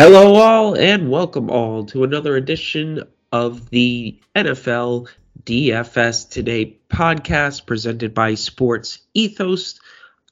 Hello, all, and welcome all to another edition of the NFL DFS Today podcast presented by Sports Ethos.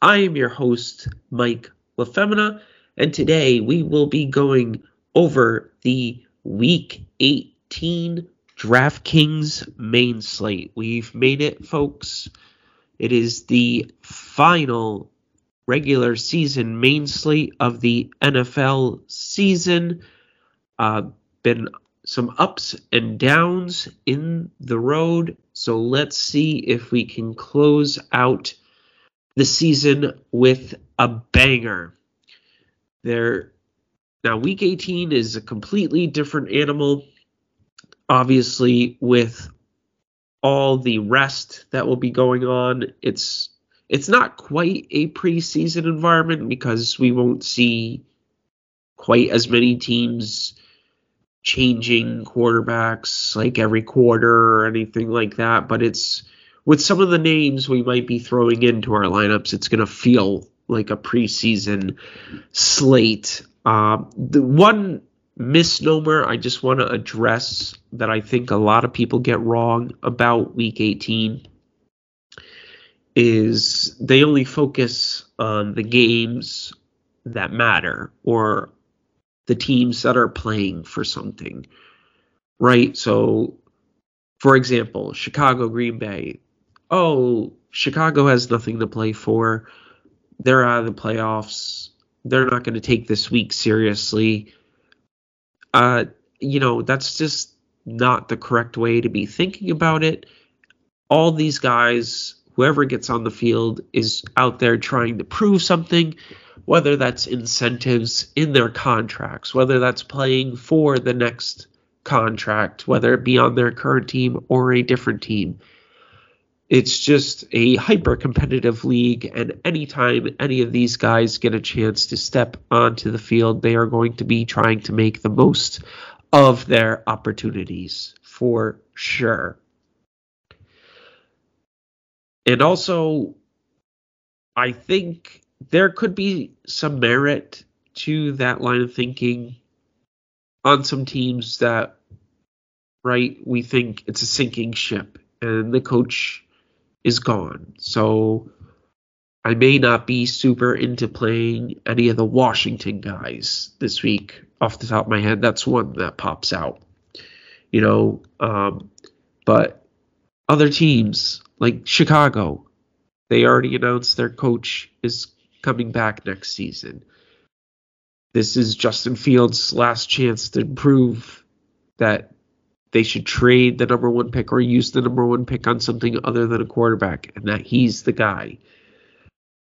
I am your host, Mike LaFemina, and today we will be going over the Week 18 DraftKings main slate. We've made it, folks. It is the final regular season main slate of the NFL season. Uh, been some ups and downs in the road. So let's see if we can close out the season with a banger. There now week 18 is a completely different animal. Obviously with all the rest that will be going on, it's it's not quite a preseason environment because we won't see quite as many teams changing quarterbacks like every quarter or anything like that. But it's with some of the names we might be throwing into our lineups, it's going to feel like a preseason slate. Uh, the one misnomer I just want to address that I think a lot of people get wrong about Week 18 is they only focus on the games that matter or the teams that are playing for something, right? So, for example, Chicago, Green Bay. Oh, Chicago has nothing to play for. They're out of the playoffs. They're not going to take this week seriously. Uh, you know, that's just not the correct way to be thinking about it. All these guys whoever gets on the field is out there trying to prove something, whether that's incentives in their contracts, whether that's playing for the next contract, whether it be on their current team or a different team. It's just a hyper competitive league, and anytime any of these guys get a chance to step onto the field, they are going to be trying to make the most of their opportunities for sure. And also, I think there could be some merit to that line of thinking on some teams that, right, we think it's a sinking ship and the coach is gone. So I may not be super into playing any of the Washington guys this week off the top of my head. That's one that pops out, you know. Um, but other teams like Chicago, they already announced their coach is coming back next season. This is Justin Fields' last chance to prove that they should trade the number one pick or use the number one pick on something other than a quarterback, and that he's the guy.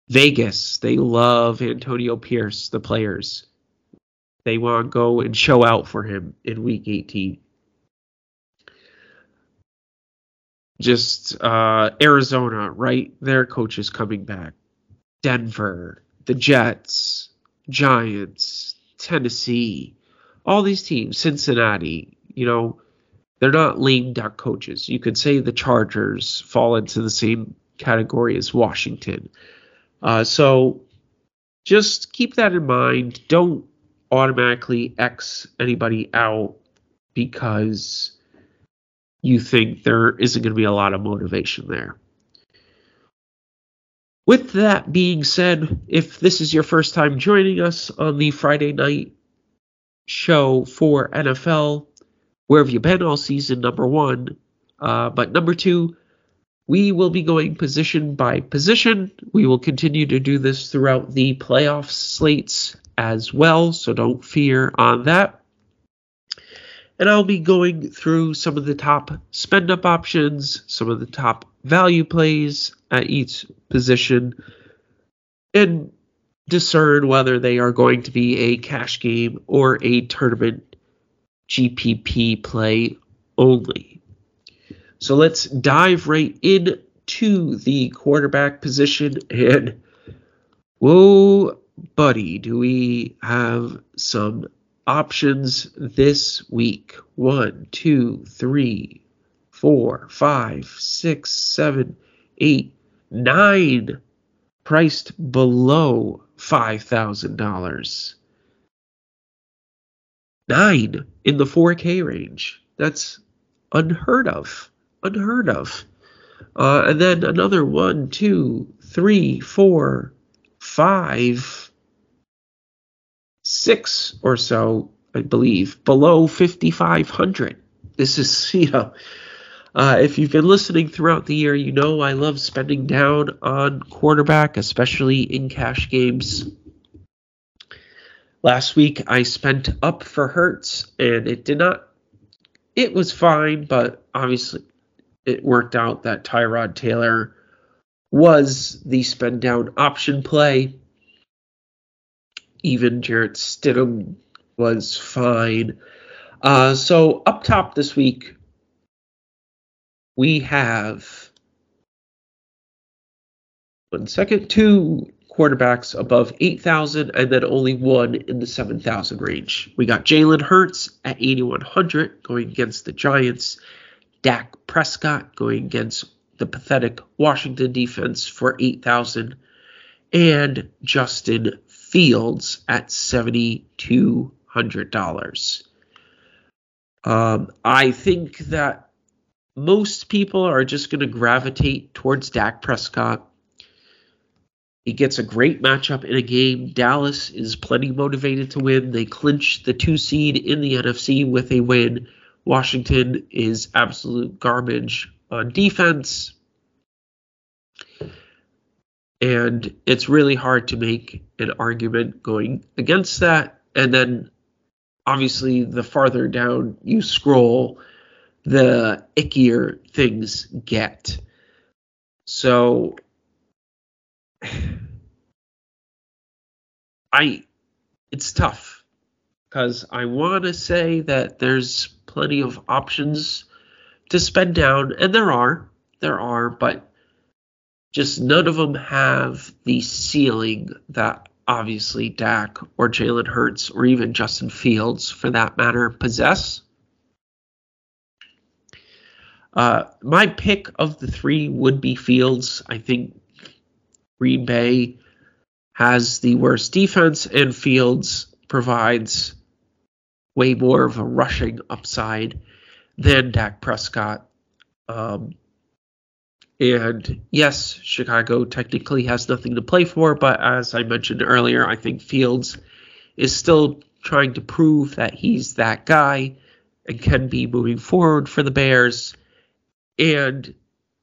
Vegas, they love Antonio Pierce, the players. They want to go and show out for him in week 18. Just uh, Arizona, right? Their coach is coming back. Denver, the Jets, Giants, Tennessee, all these teams, Cincinnati, you know, they're not lame duck coaches. You could say the Chargers fall into the same category as Washington. Uh, so just keep that in mind. Don't automatically X anybody out because you think there isn't going to be a lot of motivation there. With that being said, if this is your first time joining us on the Friday night show for NFL, where have you been all season? Number one. Uh, but number two, we will be going position by position. We will continue to do this throughout the playoff slates as well, so don't fear on that and I'll be going through some of the top spend up options, some of the top value plays at each position, and discern whether they are going to be a cash game or a tournament GPP play only. So let's dive right into the quarterback position and whoa, buddy, do we have some options this week. One, two, three, four, five, six, seven, eight, nine priced below $5,000. nine in the 4K range. That's unheard of. Unheard of. Uh, and then another one, two, three, four, five, six or so, I believe, below 5,500. This is, you know, uh, if you've been listening throughout the year, you know I love spending down on quarterback, especially in cash games. Last week I spent up for Hurts, and it did not. It was fine, but obviously it worked out that Tyrod Taylor was the spend down option play. Even Jarrett Stidham was fine. Uh, so up top this week, we have one second, two quarterbacks above 8,000 and then only one in the 7,000 range. We got Jalen Hurts at 8,100 going against the Giants, Dak Prescott going against the pathetic Washington defense for 8,000, and Justin Fields at $7,200. Um, I think that most people are just going to gravitate towards Dak Prescott he gets a great matchup in a game. Dallas is plenty motivated to win. They clinch the two seed in the NFC with a win. Washington is absolute garbage on defense. And it's really hard to make an argument going against that. And then obviously, the farther down you scroll, the ickier things get. So I it's tough because I want to say that there's plenty of options to spend down, and there are, there are, but just none of them have the ceiling that obviously Dak or Jalen Hurts or even Justin Fields, for that matter, possess. Uh, my pick of the three would be Fields. I think Green Bay has the worst defense, and Fields provides way more of a rushing upside than Dak Prescott. Um, and yes, Chicago technically has nothing to play for, but as I mentioned earlier, I think Fields is still trying to prove that he's that guy and can be moving forward for the Bears. And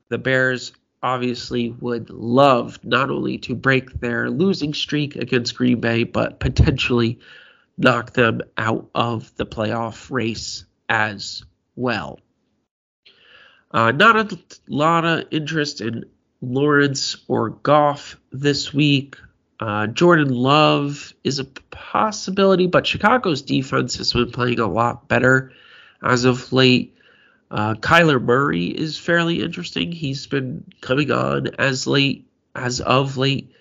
the Bears obviously would love not only to break their losing streak against Green Bay, but potentially knock them out of the playoff race as well. Uh, not a lot of interest in Lawrence or Goff this week. Uh, Jordan Love is a possibility, but Chicago's defense has been playing a lot better as of late. Uh, Kyler Murray is fairly interesting. He's been coming on as late as of late,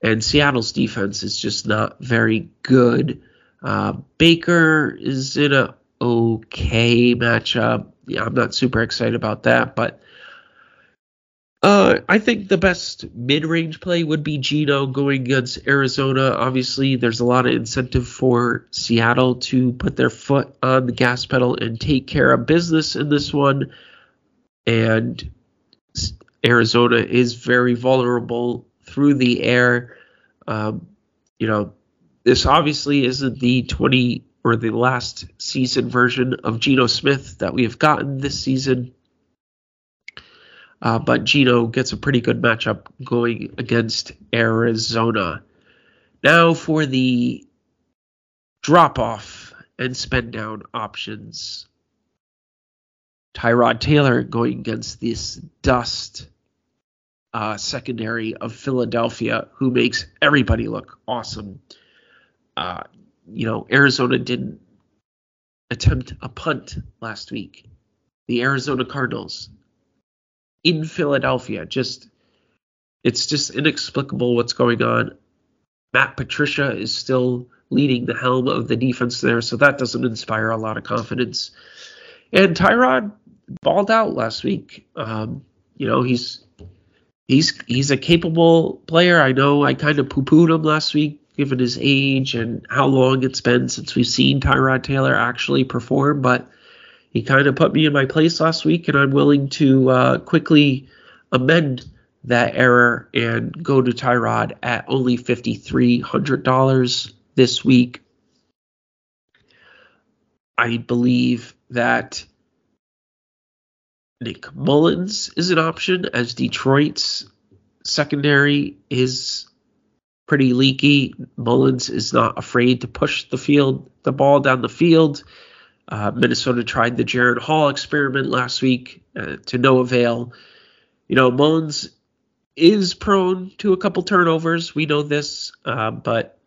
and Seattle's defense is just not very good. Uh, Baker is in a okay matchup. Yeah, I'm not super excited about that, but uh, I think the best mid-range play would be Geno going against Arizona. Obviously, there's a lot of incentive for Seattle to put their foot on the gas pedal and take care of business in this one. And Arizona is very vulnerable through the air. Um, you know, this obviously isn't the 20 or the last season version of Geno Smith that we have gotten this season uh, but Geno gets a pretty good matchup going against Arizona. Now for the drop off and spend down options. Tyrod Taylor going against this dust uh, secondary of Philadelphia, who makes everybody look awesome. Uh, you know, Arizona didn't attempt a punt last week. The Arizona Cardinals in Philadelphia. Just it's just inexplicable what's going on. Matt Patricia is still leading the helm of the defense there, so that doesn't inspire a lot of confidence. And Tyrod balled out last week. Um, you know, he's he's he's a capable player. I know I kind of poo-pooed him last week given his age and how long it's been since we've seen Tyrod Taylor actually perform, but he kind of put me in my place last week, and I'm willing to uh, quickly amend that error and go to Tyrod at only $5,300 this week. I believe that Nick Mullens is an option as Detroit's secondary is pretty leaky. Mullens is not afraid to push the field, the ball down the field. Uh, Minnesota tried the Jaren Hall experiment last week uh, to no avail. You know, Mullens is prone to a couple turnovers. We know this, uh, but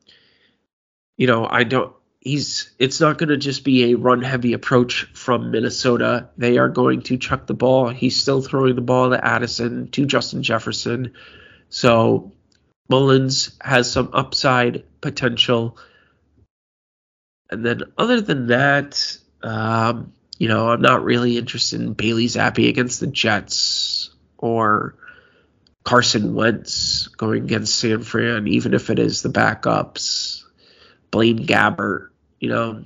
you know, I don't he's it's not going to just be a run heavy approach from Minnesota. They are going to chuck the ball. He's still throwing the ball to Addison, to Justin Jefferson. So Mullens has some upside potential. And then other than that, um, you know, I'm not really interested in Bailey Zappe against the Jets or Carson Wentz going against San Fran, even if it is the backups. Blaine Gabbert you know,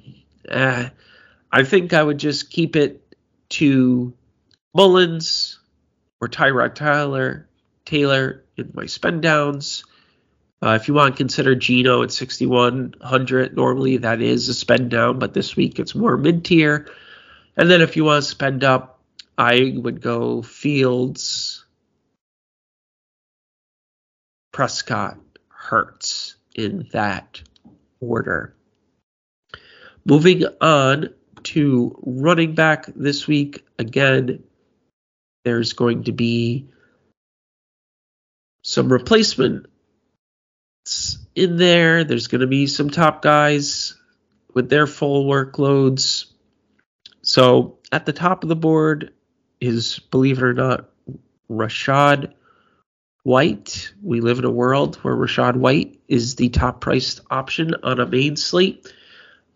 eh, I think I would just keep it to Mullens or Tyrod Tyler, Taylor in my spend downs. Uh, if you want to consider Geno at 6,100, normally that is a spend down, but this week it's more mid tier. And then if you want to spend up, I would go Fields, Prescott, Hurts in that order. Moving on to running back this week, again, there's going to be some replacements in there. There's going to be some top guys with their full workloads. So at the top of the board is, believe it or not, Rachaad White. We live in a world where Rachaad White is the top priced option on a main slate.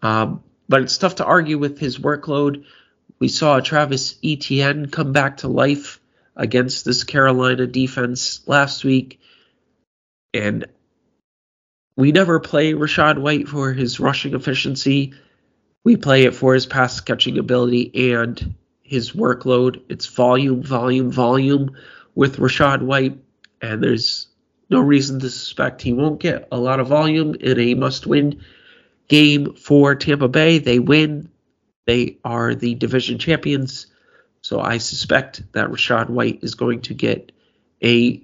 Um, but it's tough to argue with his workload. We saw Travis Etienne come back to life against this Carolina defense last week. And we never play Rachaad White for his rushing efficiency. We play it for his pass catching ability and his workload. It's volume, volume, volume with Rachaad White. And there's no reason to suspect he won't get a lot of volume in a must win game for Tampa Bay. They win. They are the division champions. So I suspect that Rachaad White is going to get a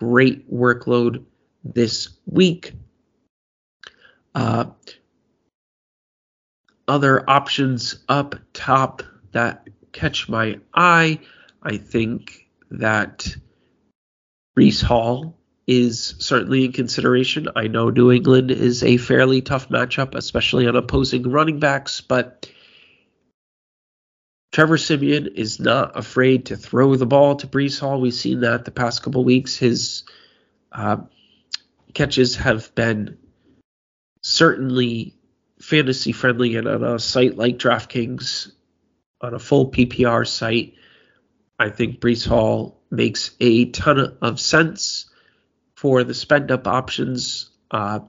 great workload this week. Uh, other options up top that catch my eye, I think that Breece Hall is certainly in consideration. I know New England is a fairly tough matchup, especially on opposing running backs, but Trevor Siemian is not afraid to throw the ball to Breece Hall. We've seen that the past couple weeks. His uh, catches have been certainly fantasy friendly, and on a site like DraftKings, on a full PPR site, I think Breece Hall makes a ton of sense for the spend up options. Uh,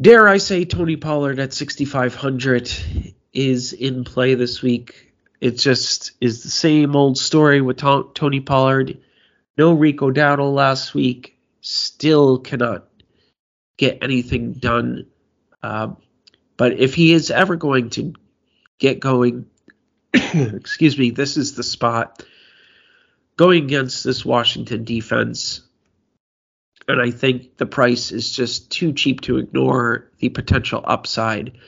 dare I say Tony Pollard at 6,500 is in play this week. It just is the same old story with Tony Pollard. No Rico Dowdle last week. Still cannot get anything done. Uh, but if he is ever going to get going, excuse me, this is the spot. Going against this Washington defense, and I think the price is just too cheap to ignore the potential upside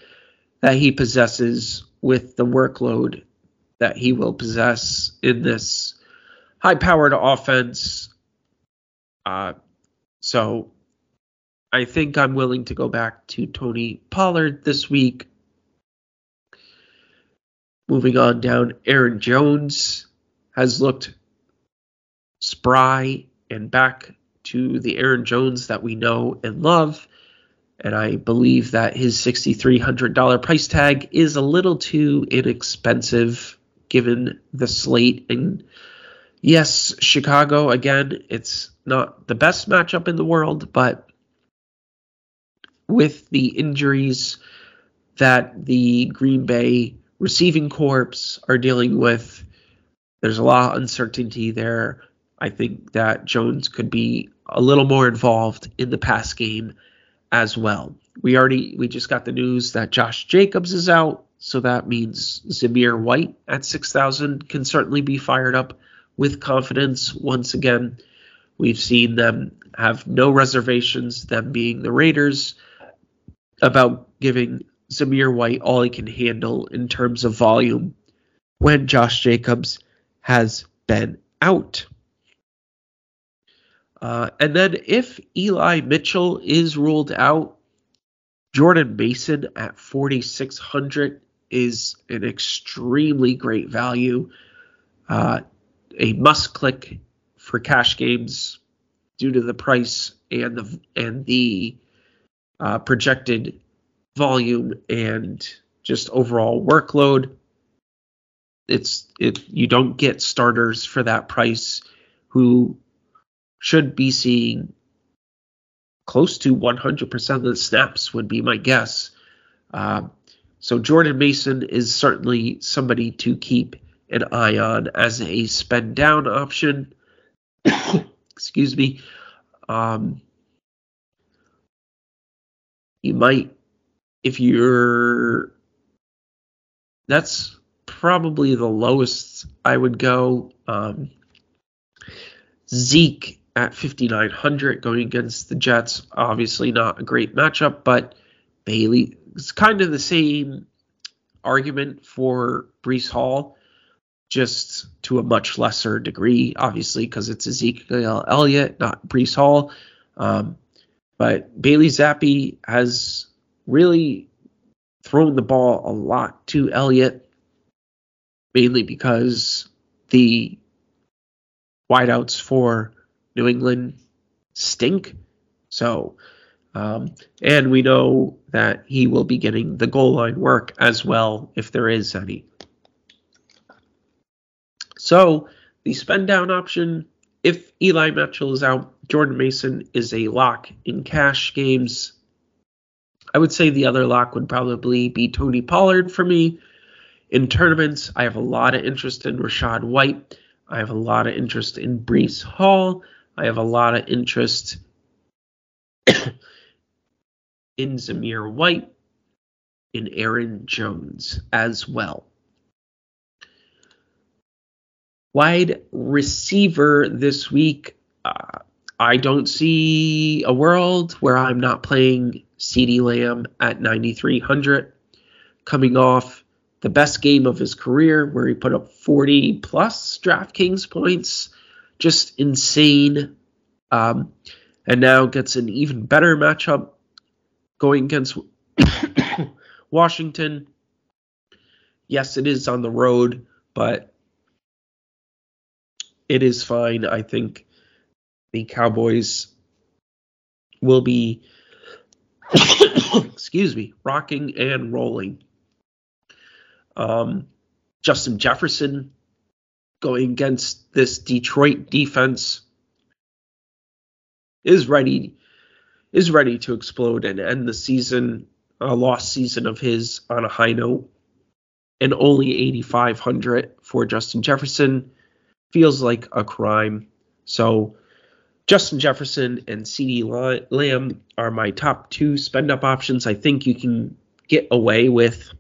that he possesses with the workload that he will possess in this high powered offense. Uh, so I think I'm willing to go back to Tony Pollard this week. Moving on down, Aaron Jones has looked spry and back to the Aaron Jones that we know and love. And I believe that his $6,300 price tag is a little too inexpensive given the slate. And yes, Chicago, again, it's not the best matchup in the world, but with the injuries that the Green Bay receiving corps are dealing with, there's a lot of uncertainty there. I think that Jones could be a little more involved in the pass game as well. We already we just got the news that Josh Jacobs is out, so that means Zamir White at 6,000 can certainly be fired up with confidence once again. We've seen them have no reservations, them being the Raiders, about giving Zamir White all he can handle in terms of volume when Josh Jacobs has been out. Uh, and then if Eli Mitchell is ruled out, Jordan Mason at 4,600 is an extremely great value. Uh, a must click for cash games due to the price and the and the uh, projected volume and just overall workload. It's it you don't get starters for that price who should be seeing close to 100% of the snaps would be my guess. Uh, so Jordan Mason is certainly somebody to keep an eye on as a spend down option. Excuse me. Um, you might, if you're, that's probably the lowest I would go. Um, Zeke at 5,900 going against the Jets. Obviously, not a great matchup, but Bailey is kind of the same argument for Breece Hall, just to a much lesser degree, obviously, because it's Ezekiel Elliott, not Breece Hall. Um, but Bailey Zappe has really thrown the ball a lot to Elliott, mainly because the wideouts for New England stink. So, um, and we know that he will be getting the goal line work as well, if there is any. So, the spend down option, if Eli Mitchell is out, Jordan Mason is a lock in cash games. I would say the other lock would probably be Tony Pollard for me. In tournaments, I have a lot of interest in Rachaad White. I have a lot of interest in Breece Hall. I have a lot of interest in Zamir White, in Aaron Jones as well. Wide receiver this week, uh, I don't see a world where I'm not playing CeeDee Lamb at 9,300, coming off the best game of his career where he put up 40 plus DraftKings points just insane. Um, and now gets an even better matchup going against Washington. Yes, it is on the road, but it is fine. I think the Cowboys will be, excuse me, rocking and rolling. Um, Justin Jefferson going against this Detroit defense is ready is ready to explode and end the season a lost season of his on a high note. And only 8500 for Justin Jefferson feels like a crime. So Justin Jefferson and CeeDee Lamb are my top two spend up options. I think you can get away with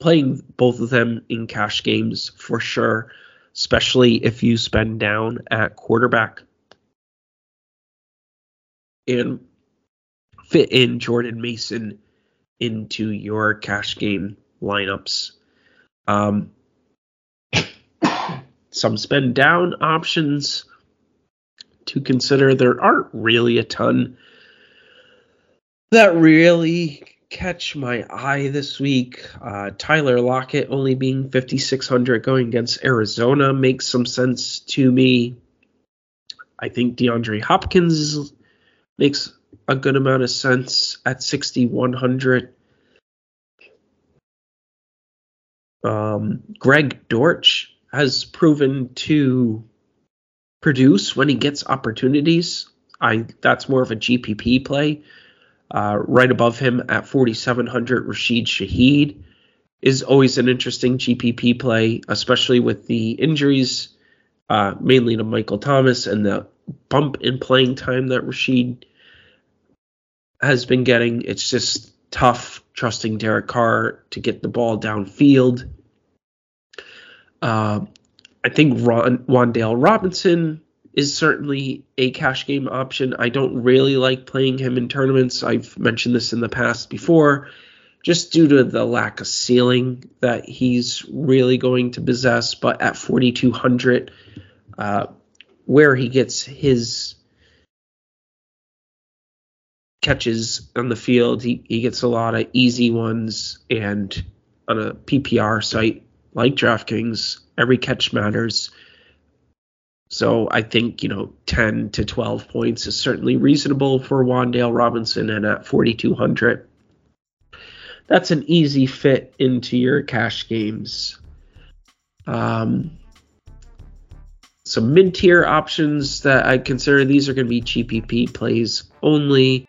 playing both of them in cash games for sure especially if you spend down at quarterback and fit in Jordan Mason into your cash game lineups. Um, some spend down options to consider. There aren't really a ton that really catch my eye this week. Uh, Tyler Lockett only being 5,600 going against Arizona makes some sense to me. I think DeAndre Hopkins makes a good amount of sense at 6,100. Um, Greg Dortch has proven to produce when he gets opportunities. I that's more of a GPP play. Uh, right above him at 4,700, Rashid Shaheed is always an interesting GPP play, especially with the injuries, uh, mainly to Michael Thomas and the bump in playing time that Rashid has been getting. It's just tough trusting Derek Carr to get the ball downfield. Uh, I think Ron, Wan'Dale Robinson is certainly a cash game option. I don't really like playing him in tournaments. I've mentioned this in the past before, just due to the lack of ceiling that he's really going to possess. But at 4,200, uh, where he gets his catches on the field, he, he gets a lot of easy ones. And on a PPR site like DraftKings, every catch matters. So I think, you know, 10 to 12 points is certainly reasonable for Wan'Dale Robinson and at 4,200. That's an easy fit into your cash games. Um, some mid tier options that I consider these are going to be GPP plays only.